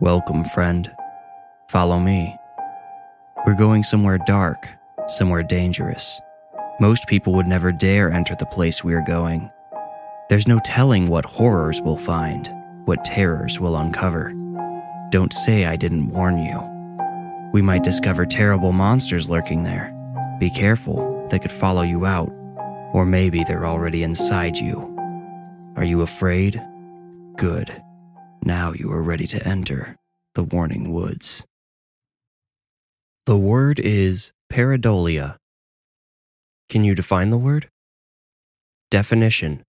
Welcome, friend. Follow me. We're going somewhere dark, somewhere dangerous. Most people would never dare enter the place we are going. There's no telling what horrors we'll find, what terrors we'll uncover. Don't say I didn't warn you. We might discover terrible monsters lurking there. Be careful, they could follow you out, or maybe they're already inside you. Are you afraid? Good. Now you are ready to enter the Warning Woods. The word is pareidolia. Can you define the word? Definition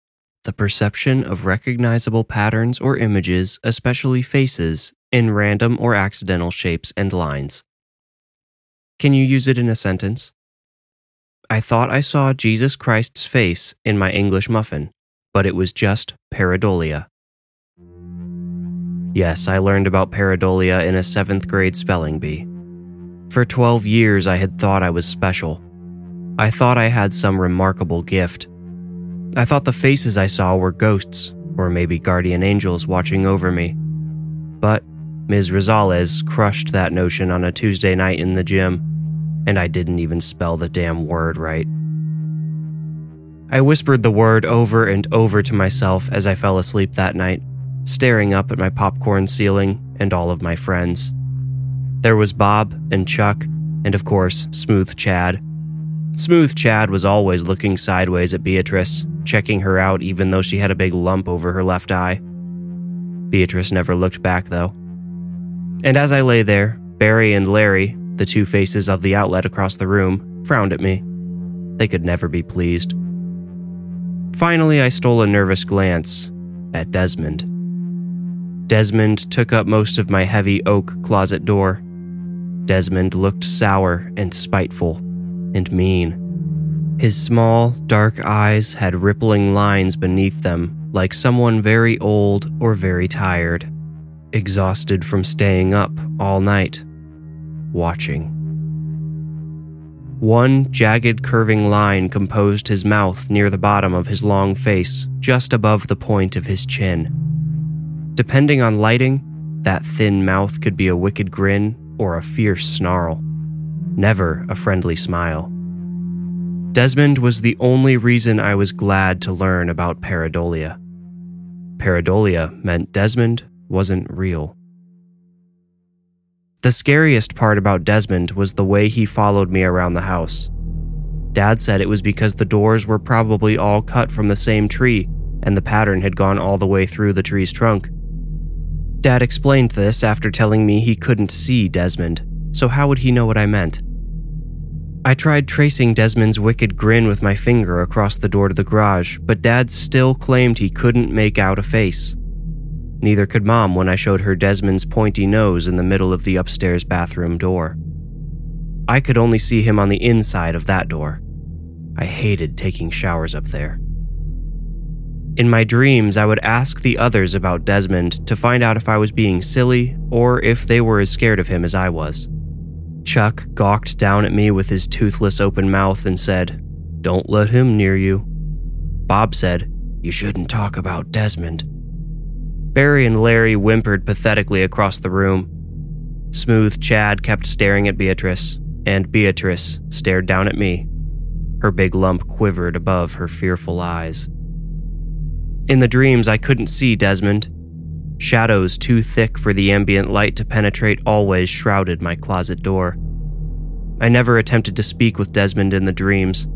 The perception of recognizable patterns or images, especially faces, in random or accidental shapes and lines. Can you use it in a sentence? I thought I saw Jesus Christ's face in my English muffin, but it was just pareidolia. Yes, I learned about pareidolia in a seventh grade spelling bee. For 12 years, I had thought I was special. I thought I had some remarkable gift. I thought the faces I saw were ghosts, or maybe guardian angels watching over me. But Ms. Rosales crushed that notion on a Tuesday night in the gym, and I didn't even spell the damn word right. I whispered the word over and over to myself as I fell asleep that night staring up at my popcorn ceiling and all of my friends. There was Bob and Chuck, and of course, Smooth Chad. Smooth Chad was always looking sideways at Beatrice, checking her out even though she had a big lump over her left eye. Beatrice never looked back, though. And as I lay there, Barry and Larry, the two faces of the outlet across the room, frowned at me. They could never be pleased. Finally, I stole a nervous glance at Desmond. Desmond took up most of my heavy oak closet door. Desmond looked sour and spiteful and mean. His small, dark eyes had rippling lines beneath them, like someone very old or very tired, exhausted from staying up all night, watching. One jagged curving line composed his mouth near the bottom of his long face, just above the point of his chin. Depending on lighting, that thin mouth could be a wicked grin or a fierce snarl. Never a friendly smile. Desmond was the only reason I was glad to learn about pareidolia. Pareidolia meant Desmond wasn't real. The scariest part about Desmond was the way he followed me around the house. Dad said it was because the doors were probably all cut from the same tree and the pattern had gone all the way through the tree's trunk. Dad explained this after telling me he couldn't see Desmond, so how would he know what I meant? I tried tracing Desmond's wicked grin with my finger across the door to the garage, but Dad still claimed he couldn't make out a face. Neither could Mom when I showed her Desmond's pointy nose in the middle of the upstairs bathroom door. I could only see him on the inside of that door. I hated taking showers up there. In my dreams, I would ask the others about Desmond to find out if I was being silly or if they were as scared of him as I was. Chuck gawked down at me with his toothless open mouth and said, Don't let him near you. Bob said, You shouldn't talk about Desmond. Barry and Larry whimpered pathetically across the room. Smooth Chad kept staring at Beatrice, and Beatrice stared down at me. Her big lump quivered above her fearful eyes. In the dreams, I couldn't see Desmond. Shadows too thick for the ambient light to penetrate always shrouded my closet door. I never attempted to speak with Desmond in the dreams.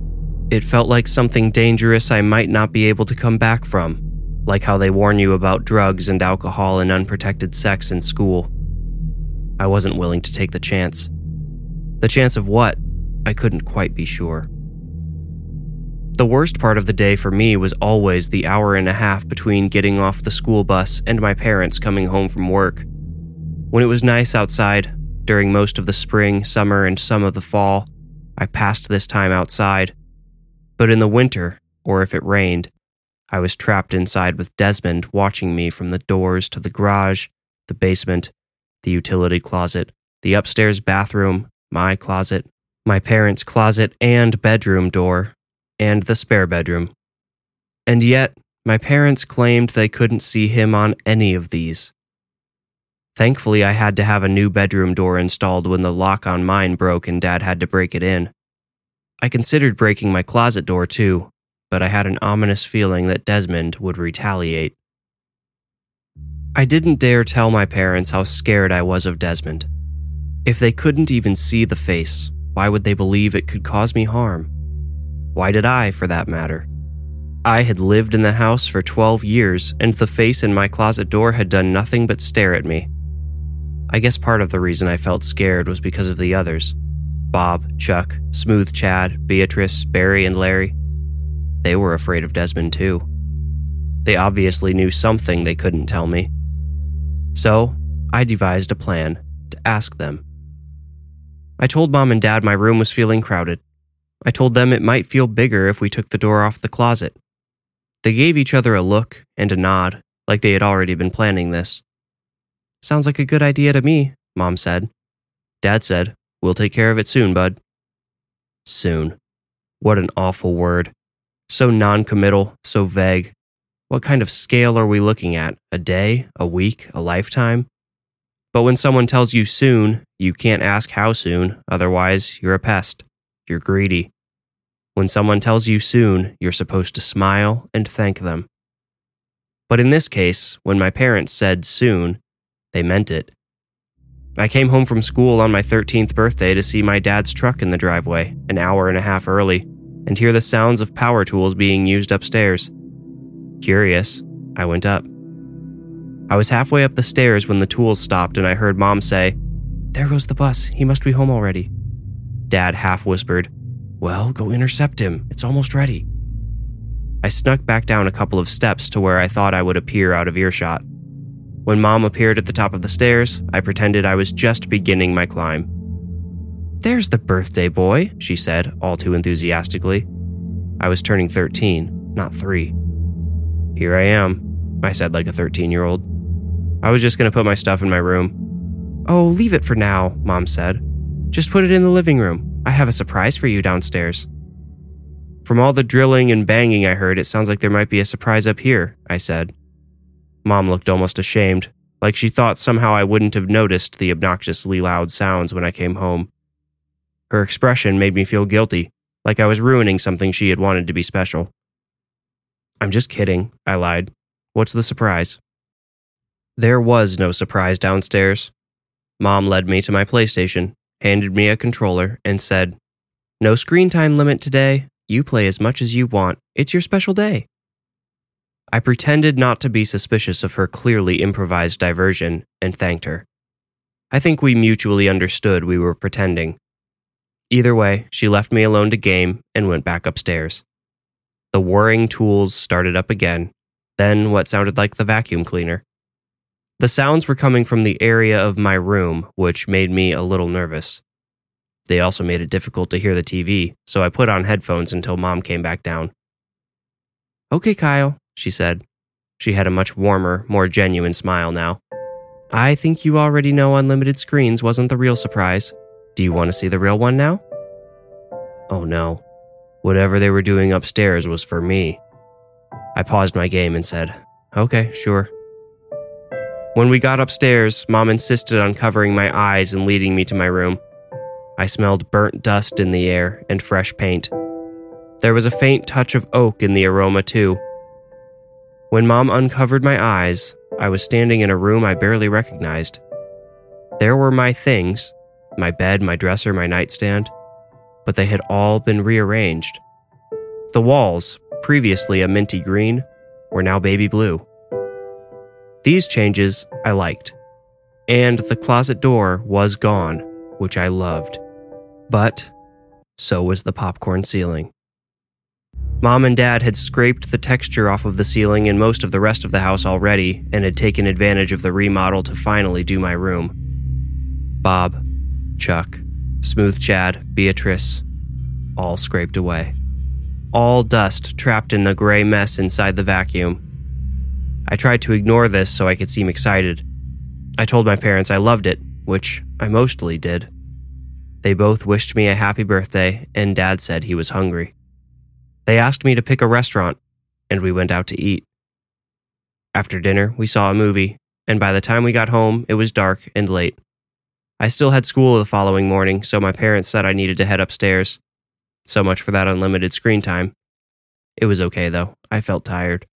It felt like something dangerous I might not be able to come back from, like how they warn you about drugs and alcohol and unprotected sex in school. I wasn't willing to take the chance. The chance of what? I couldn't quite be sure. The worst part of the day for me was always the hour and a half between getting off the school bus and my parents coming home from work. When it was nice outside, during most of the spring, summer, and some of the fall, I passed this time outside. But in the winter, or if it rained, I was trapped inside with Desmond watching me from the doors to the garage, the basement, the utility closet, the upstairs bathroom, my closet, my parents' closet and bedroom door, and the spare bedroom. And yet, my parents claimed they couldn't see him on any of these. Thankfully, I had to have a new bedroom door installed when the lock on mine broke and Dad had to break it in. I considered breaking my closet door too, but I had an ominous feeling that Desmond would retaliate. I didn't dare tell my parents how scared I was of Desmond. If they couldn't even see the face, why would they believe it could cause me harm? Why did I, for that matter? I had lived in the house for 12 years, and the face in my closet door had done nothing but stare at me. I guess part of the reason I felt scared was because of the others Bob, Chuck, Smooth Chad, Beatrice, Barry, and Larry. They were afraid of Desmond too. They obviously knew something they couldn't tell me. So, I devised a plan to ask them. I told mom and dad my room was feeling crowded. I told them it might feel bigger if we took the door off the closet. They gave each other a look and a nod, like they had already been planning this. Sounds like a good idea to me, Mom said. Dad said, We'll take care of it soon, bud. Soon. What an awful word. So non committal, so vague. What kind of scale are we looking at? A day? A week? A lifetime? But when someone tells you soon, you can't ask how soon, otherwise, you're a pest. You're greedy. When someone tells you soon, you're supposed to smile and thank them. But in this case, when my parents said soon, they meant it. I came home from school on my 13th birthday to see my dad's truck in the driveway, an hour and a half early, and hear the sounds of power tools being used upstairs. Curious, I went up. I was halfway up the stairs when the tools stopped and I heard Mom say, There goes the bus. He must be home already. Dad half whispered, Well, go intercept him. It's almost ready. I snuck back down a couple of steps to where I thought I would appear out of earshot. When Mom appeared at the top of the stairs, I pretended I was just beginning my climb. There's the birthday boy, she said, all too enthusiastically. I was turning 13, not 3. Here I am, I said like a 13 year old. I was just going to put my stuff in my room. Oh, leave it for now, Mom said. Just put it in the living room. I have a surprise for you downstairs. From all the drilling and banging I heard, it sounds like there might be a surprise up here, I said. Mom looked almost ashamed, like she thought somehow I wouldn't have noticed the obnoxiously loud sounds when I came home. Her expression made me feel guilty, like I was ruining something she had wanted to be special. I'm just kidding, I lied. What's the surprise? There was no surprise downstairs. Mom led me to my PlayStation, handed me a controller, and said, No screen time limit today. You play as much as you want. It's your special day. I pretended not to be suspicious of her clearly improvised diversion and thanked her. I think we mutually understood we were pretending. Either way, she left me alone to game and went back upstairs. The whirring tools started up again, then what sounded like the vacuum cleaner. The sounds were coming from the area of my room, which made me a little nervous. They also made it difficult to hear the TV, so I put on headphones until mom came back down. Okay, Kyle, she said. She had a much warmer, more genuine smile now. I think you already know unlimited screens wasn't the real surprise. Do you want to see the real one now? Oh no. Whatever they were doing upstairs was for me. I paused my game and said, Okay, sure. When we got upstairs, Mom insisted on covering my eyes and leading me to my room. I smelled burnt dust in the air and fresh paint. There was a faint touch of oak in the aroma, too. When Mom uncovered my eyes, I was standing in a room I barely recognized. There were my things my bed, my dresser, my nightstand but they had all been rearranged. The walls, previously a minty green, were now baby blue. These changes I liked, and the closet door was gone, which I loved. But so was the popcorn ceiling. Mom and Dad had scraped the texture off of the ceiling and most of the rest of the house already and had taken advantage of the remodel to finally do my room. Bob, Chuck, Smooth Chad, Beatrice, all scraped away. All dust trapped in the gray mess inside the vacuum. I tried to ignore this so I could seem excited. I told my parents I loved it, which I mostly did. They both wished me a happy birthday, and Dad said he was hungry. They asked me to pick a restaurant, and we went out to eat. After dinner, we saw a movie, and by the time we got home, it was dark and late. I still had school the following morning, so my parents said I needed to head upstairs. So much for that unlimited screen time. It was okay, though. I felt tired.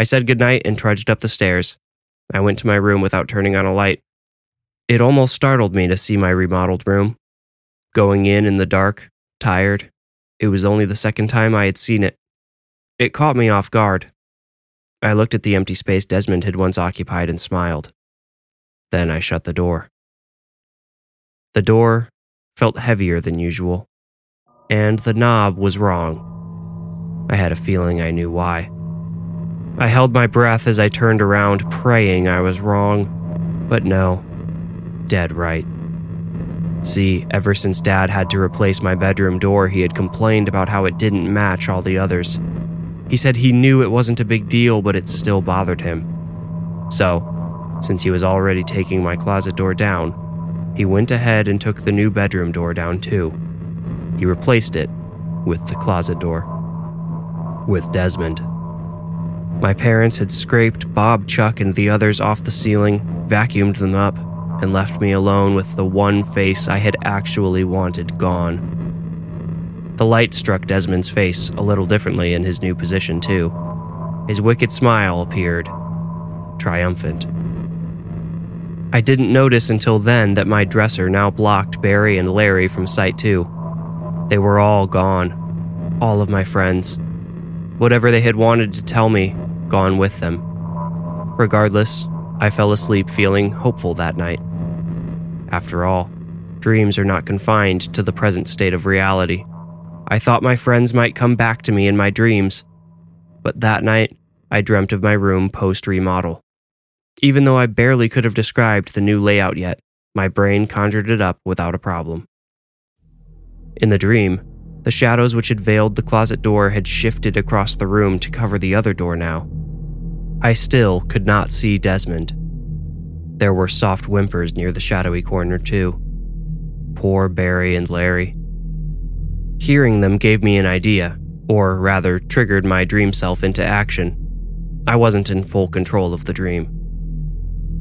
I said goodnight and trudged up the stairs. I went to my room without turning on a light. It almost startled me to see my remodeled room. Going in in the dark, tired, it was only the second time I had seen it. It caught me off guard. I looked at the empty space Desmond had once occupied and smiled. Then I shut the door. The door felt heavier than usual, and the knob was wrong. I had a feeling I knew why. I held my breath as I turned around, praying I was wrong. But no, dead right. See, ever since Dad had to replace my bedroom door, he had complained about how it didn't match all the others. He said he knew it wasn't a big deal, but it still bothered him. So, since he was already taking my closet door down, he went ahead and took the new bedroom door down too. He replaced it with the closet door. With Desmond. My parents had scraped Bob, Chuck, and the others off the ceiling, vacuumed them up, and left me alone with the one face I had actually wanted gone. The light struck Desmond's face a little differently in his new position, too. His wicked smile appeared, triumphant. I didn't notice until then that my dresser now blocked Barry and Larry from sight, too. They were all gone. All of my friends. Whatever they had wanted to tell me gone with them. Regardless, I fell asleep feeling hopeful that night. After all, dreams are not confined to the present state of reality. I thought my friends might come back to me in my dreams, but that night I dreamt of my room post remodel. Even though I barely could have described the new layout yet, my brain conjured it up without a problem. In the dream, the shadows which had veiled the closet door had shifted across the room to cover the other door now. I still could not see Desmond. There were soft whimpers near the shadowy corner, too. Poor Barry and Larry. Hearing them gave me an idea, or rather, triggered my dream self into action. I wasn't in full control of the dream.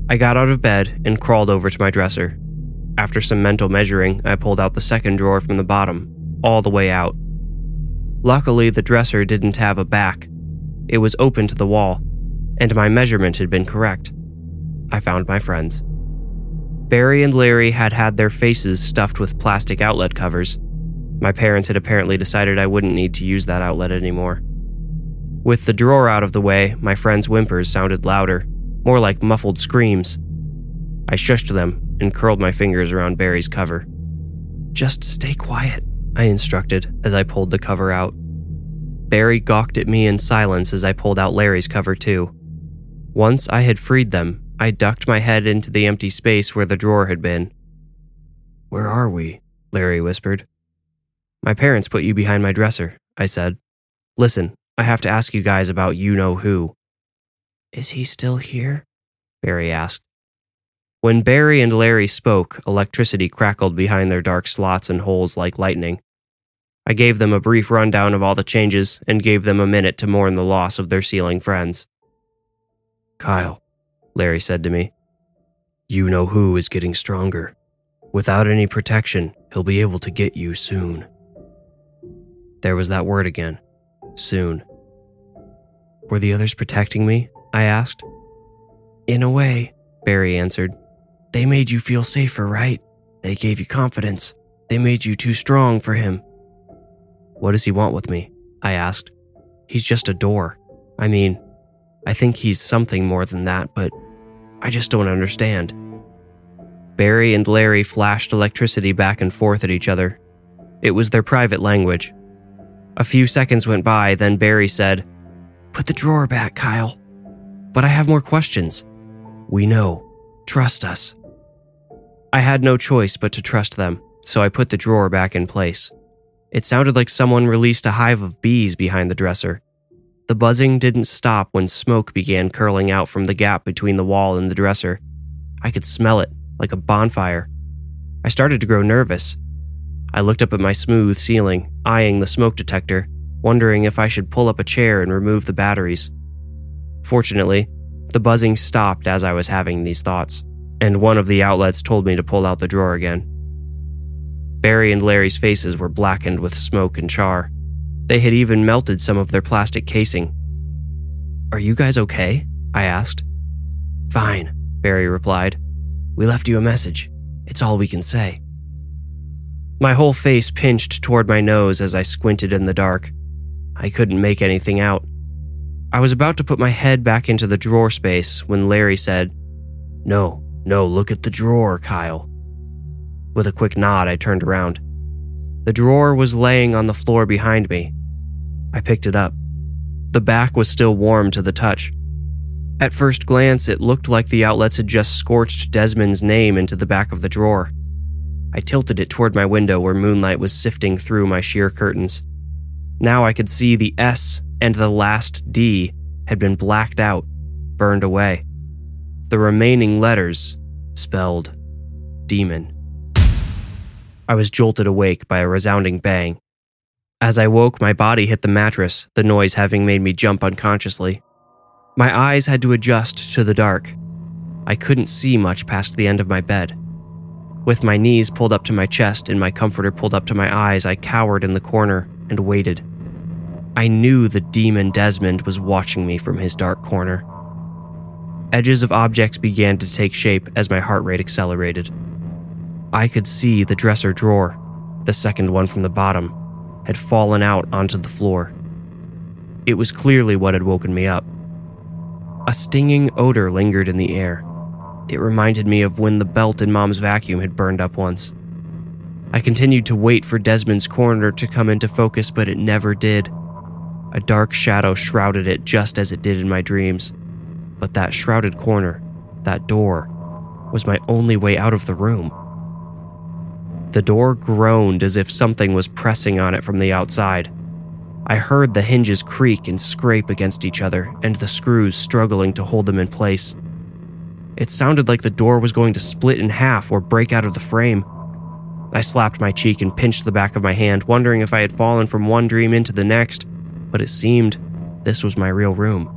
I got out of bed and crawled over to my dresser. After some mental measuring, I pulled out the second drawer from the bottom, all the way out. Luckily, the dresser didn't have a back. It was open to the wall, and my measurement had been correct. I found my friends. Barry and Larry had had their faces stuffed with plastic outlet covers. My parents had apparently decided I wouldn't need to use that outlet anymore. With the drawer out of the way, my friends' whimpers sounded louder, more like muffled screams. I shushed them and curled my fingers around Barry's cover. Just stay quiet, I instructed as I pulled the cover out. Barry gawked at me in silence as I pulled out Larry's cover, too. Once I had freed them, I ducked my head into the empty space where the drawer had been. Where are we? Larry whispered. My parents put you behind my dresser, I said. Listen, I have to ask you guys about you know who. Is he still here? Barry asked. When Barry and Larry spoke, electricity crackled behind their dark slots and holes like lightning. I gave them a brief rundown of all the changes and gave them a minute to mourn the loss of their ceiling friends. Kyle, Larry said to me, you know who is getting stronger. Without any protection, he'll be able to get you soon. There was that word again soon. Were the others protecting me? I asked. In a way, Barry answered. They made you feel safer, right? They gave you confidence. They made you too strong for him. What does he want with me? I asked. He's just a door. I mean, I think he's something more than that, but I just don't understand. Barry and Larry flashed electricity back and forth at each other. It was their private language. A few seconds went by, then Barry said, Put the drawer back, Kyle. But I have more questions. We know. Trust us. I had no choice but to trust them, so I put the drawer back in place. It sounded like someone released a hive of bees behind the dresser. The buzzing didn't stop when smoke began curling out from the gap between the wall and the dresser. I could smell it, like a bonfire. I started to grow nervous. I looked up at my smooth ceiling, eyeing the smoke detector, wondering if I should pull up a chair and remove the batteries. Fortunately, The buzzing stopped as I was having these thoughts, and one of the outlets told me to pull out the drawer again. Barry and Larry's faces were blackened with smoke and char. They had even melted some of their plastic casing. Are you guys okay? I asked. Fine, Barry replied. We left you a message. It's all we can say. My whole face pinched toward my nose as I squinted in the dark. I couldn't make anything out. I was about to put my head back into the drawer space when Larry said, No, no, look at the drawer, Kyle. With a quick nod, I turned around. The drawer was laying on the floor behind me. I picked it up. The back was still warm to the touch. At first glance, it looked like the outlets had just scorched Desmond's name into the back of the drawer. I tilted it toward my window where moonlight was sifting through my sheer curtains. Now I could see the S and the last D had been blacked out, burned away. The remaining letters spelled demon. I was jolted awake by a resounding bang. As I woke, my body hit the mattress, the noise having made me jump unconsciously. My eyes had to adjust to the dark. I couldn't see much past the end of my bed. With my knees pulled up to my chest and my comforter pulled up to my eyes, I cowered in the corner and waited. I knew the demon Desmond was watching me from his dark corner. Edges of objects began to take shape as my heart rate accelerated. I could see the dresser drawer, the second one from the bottom, had fallen out onto the floor. It was clearly what had woken me up. A stinging odor lingered in the air. It reminded me of when the belt in Mom's vacuum had burned up once. I continued to wait for Desmond's corner to come into focus, but it never did. A dark shadow shrouded it just as it did in my dreams. But that shrouded corner, that door, was my only way out of the room. The door groaned as if something was pressing on it from the outside. I heard the hinges creak and scrape against each other, and the screws struggling to hold them in place. It sounded like the door was going to split in half or break out of the frame. I slapped my cheek and pinched the back of my hand, wondering if I had fallen from one dream into the next, but it seemed this was my real room.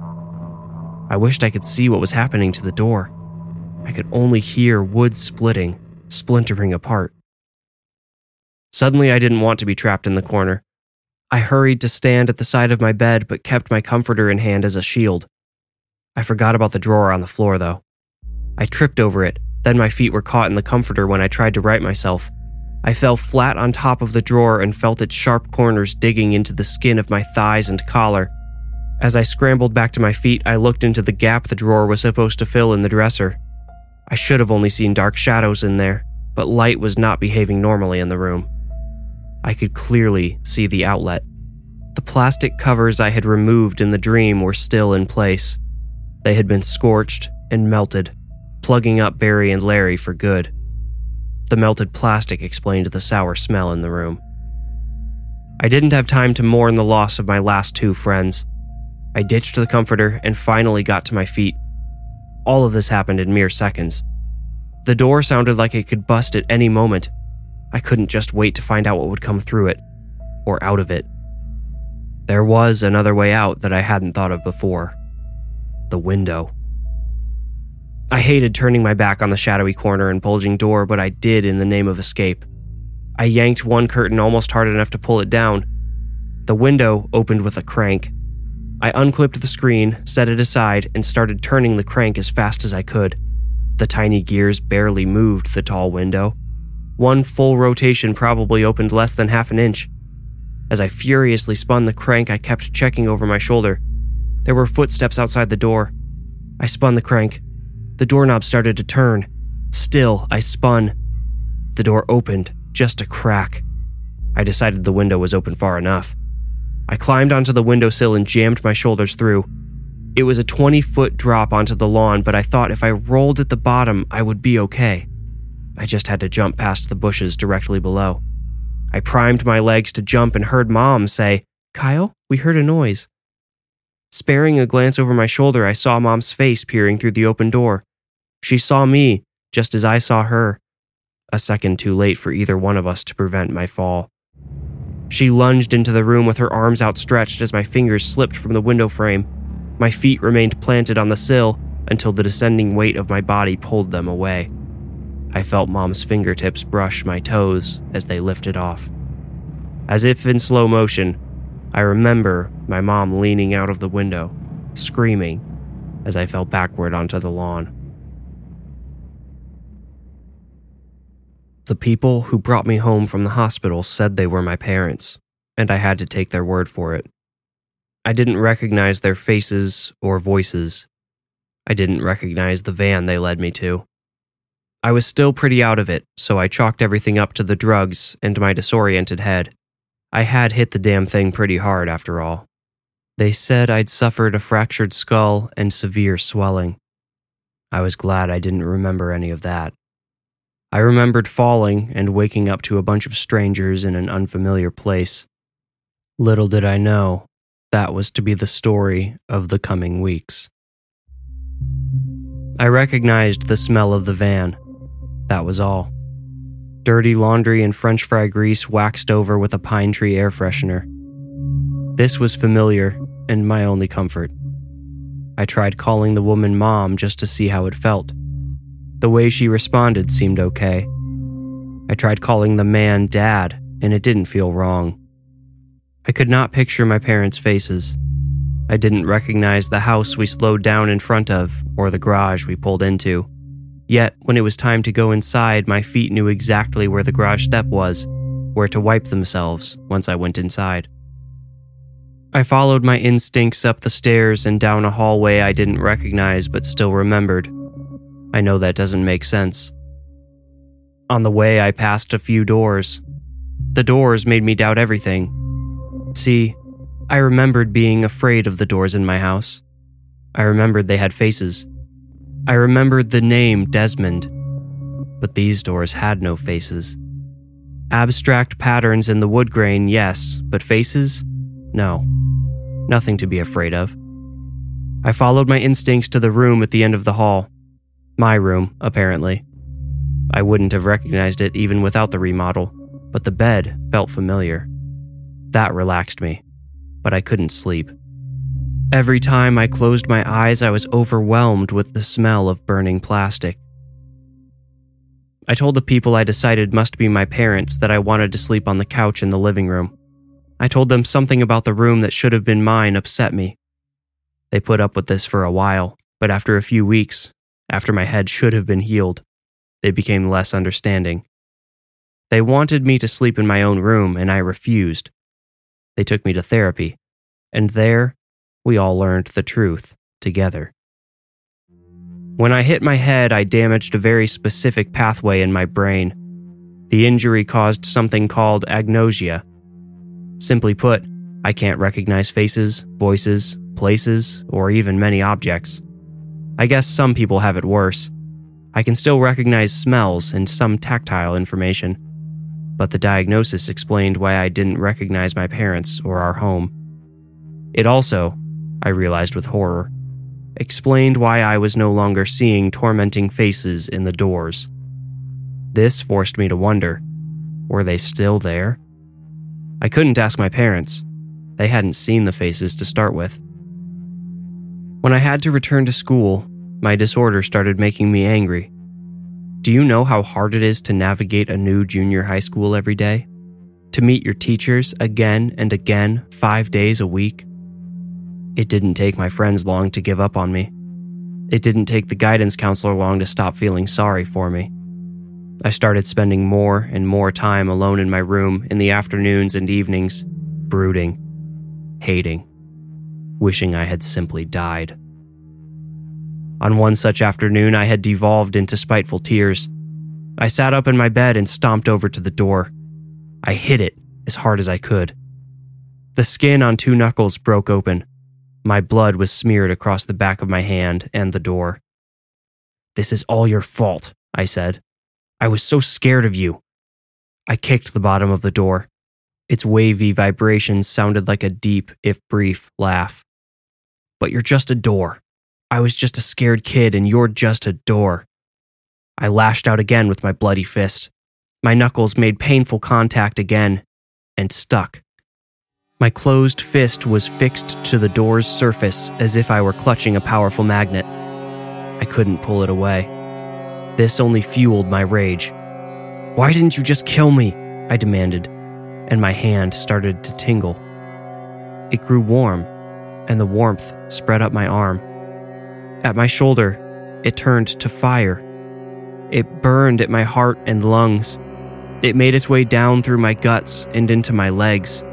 I wished I could see what was happening to the door. I could only hear wood splitting, splintering apart. Suddenly, I didn't want to be trapped in the corner. I hurried to stand at the side of my bed, but kept my comforter in hand as a shield. I forgot about the drawer on the floor, though. I tripped over it, then my feet were caught in the comforter when I tried to right myself. I fell flat on top of the drawer and felt its sharp corners digging into the skin of my thighs and collar. As I scrambled back to my feet, I looked into the gap the drawer was supposed to fill in the dresser. I should have only seen dark shadows in there, but light was not behaving normally in the room. I could clearly see the outlet. The plastic covers I had removed in the dream were still in place. They had been scorched and melted, plugging up Barry and Larry for good. The melted plastic explained the sour smell in the room. I didn't have time to mourn the loss of my last two friends. I ditched the comforter and finally got to my feet. All of this happened in mere seconds. The door sounded like it could bust at any moment, I couldn't just wait to find out what would come through it, or out of it. There was another way out that I hadn't thought of before the window. I hated turning my back on the shadowy corner and bulging door, but I did in the name of escape. I yanked one curtain almost hard enough to pull it down. The window opened with a crank. I unclipped the screen, set it aside, and started turning the crank as fast as I could. The tiny gears barely moved the tall window. One full rotation probably opened less than half an inch. As I furiously spun the crank, I kept checking over my shoulder. There were footsteps outside the door. I spun the crank. The doorknob started to turn. Still, I spun. The door opened, just a crack. I decided the window was open far enough. I climbed onto the windowsill and jammed my shoulders through. It was a 20 foot drop onto the lawn, but I thought if I rolled at the bottom, I would be okay. I just had to jump past the bushes directly below. I primed my legs to jump and heard Mom say, Kyle, we heard a noise. Sparing a glance over my shoulder, I saw Mom's face peering through the open door. She saw me, just as I saw her. A second too late for either one of us to prevent my fall. She lunged into the room with her arms outstretched as my fingers slipped from the window frame. My feet remained planted on the sill, until the descending weight of my body pulled them away. I felt Mom's fingertips brush my toes as they lifted off. As if in slow motion, I remember my mom leaning out of the window, screaming as I fell backward onto the lawn. The people who brought me home from the hospital said they were my parents, and I had to take their word for it. I didn't recognize their faces or voices. I didn't recognize the van they led me to. I was still pretty out of it, so I chalked everything up to the drugs and my disoriented head. I had hit the damn thing pretty hard, after all. They said I'd suffered a fractured skull and severe swelling. I was glad I didn't remember any of that. I remembered falling and waking up to a bunch of strangers in an unfamiliar place. Little did I know that was to be the story of the coming weeks. I recognized the smell of the van. That was all. Dirty laundry and french fry grease waxed over with a pine tree air freshener. This was familiar and my only comfort. I tried calling the woman mom just to see how it felt. The way she responded seemed okay. I tried calling the man dad, and it didn't feel wrong. I could not picture my parents' faces. I didn't recognize the house we slowed down in front of or the garage we pulled into. Yet, when it was time to go inside, my feet knew exactly where the garage step was, where to wipe themselves once I went inside. I followed my instincts up the stairs and down a hallway I didn't recognize but still remembered. I know that doesn't make sense. On the way, I passed a few doors. The doors made me doubt everything. See, I remembered being afraid of the doors in my house. I remembered they had faces. I remembered the name Desmond. But these doors had no faces. Abstract patterns in the wood grain, yes, but faces? No. Nothing to be afraid of. I followed my instincts to the room at the end of the hall. My room, apparently. I wouldn't have recognized it even without the remodel, but the bed felt familiar. That relaxed me, but I couldn't sleep. Every time I closed my eyes, I was overwhelmed with the smell of burning plastic. I told the people I decided must be my parents that I wanted to sleep on the couch in the living room. I told them something about the room that should have been mine upset me. They put up with this for a while, but after a few weeks, after my head should have been healed, they became less understanding. They wanted me to sleep in my own room, and I refused. They took me to therapy, and there we all learned the truth together. When I hit my head, I damaged a very specific pathway in my brain. The injury caused something called agnosia. Simply put, I can't recognize faces, voices, places, or even many objects. I guess some people have it worse. I can still recognize smells and some tactile information, but the diagnosis explained why I didn't recognize my parents or our home. It also, I realized with horror, explained why I was no longer seeing tormenting faces in the doors. This forced me to wonder were they still there? I couldn't ask my parents. They hadn't seen the faces to start with. When I had to return to school, my disorder started making me angry. Do you know how hard it is to navigate a new junior high school every day? To meet your teachers again and again, five days a week? It didn't take my friends long to give up on me. It didn't take the guidance counselor long to stop feeling sorry for me. I started spending more and more time alone in my room in the afternoons and evenings, brooding, hating wishing I had simply died. On one such afternoon, I had devolved into spiteful tears. I sat up in my bed and stomped over to the door. I hit it as hard as I could. The skin on two knuckles broke open. My blood was smeared across the back of my hand and the door. This is all your fault, I said. I was so scared of you. I kicked the bottom of the door. Its wavy vibrations sounded like a deep, if brief, laugh but you're just a door. I was just a scared kid, and you're just a door. I lashed out again with my bloody fist. My knuckles made painful contact again and stuck. My closed fist was fixed to the door's surface as if I were clutching a powerful magnet. I couldn't pull it away. This only fueled my rage. Why didn't you just kill me? I demanded, and my hand started to tingle. It grew warm, and the warmth spread up my arm. At my shoulder, it turned to fire. It burned at my heart and lungs. It made its way down through my guts and into my legs.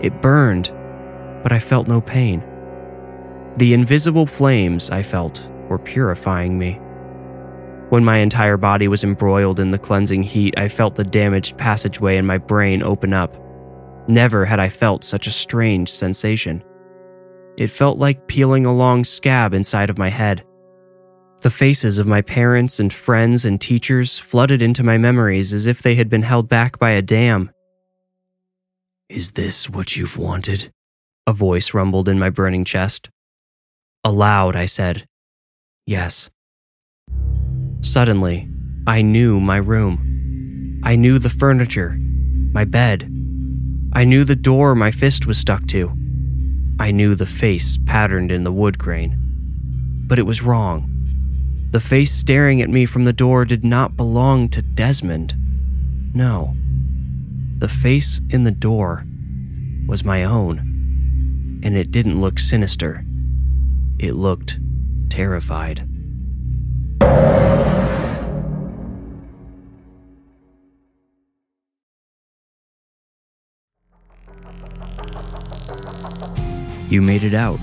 It burned, but I felt no pain. The invisible flames I felt were purifying me. When my entire body was embroiled in the cleansing heat, I felt the damaged passageway in my brain open up. Never had I felt such a strange sensation. It felt like peeling a long scab inside of my head. The faces of my parents and friends and teachers flooded into my memories as if they had been held back by a dam. Is this what you've wanted? A voice rumbled in my burning chest. Aloud, I said, Yes. Suddenly, I knew my room. I knew the furniture, my bed. I knew the door my fist was stuck to. I knew the face patterned in the wood grain. But it was wrong. The face staring at me from the door did not belong to Desmond. No. The face in the door was my own. And it didn't look sinister, it looked terrified. You made it out.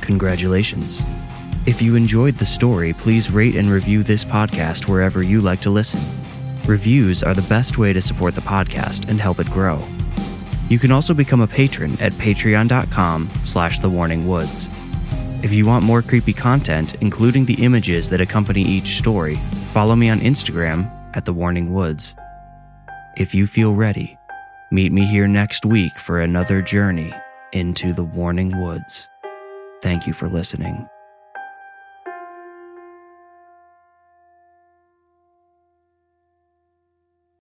Congratulations. If you enjoyed the story, please rate and review this podcast wherever you like to listen. Reviews are the best way to support the podcast and help it grow. You can also become a patron at patreon.com slash thewarningwoods. If you want more creepy content, including the images that accompany each story, follow me on Instagram at The Warning Woods. If you feel ready, meet me here next week for another journey into the Warning Woods. Thank you for listening.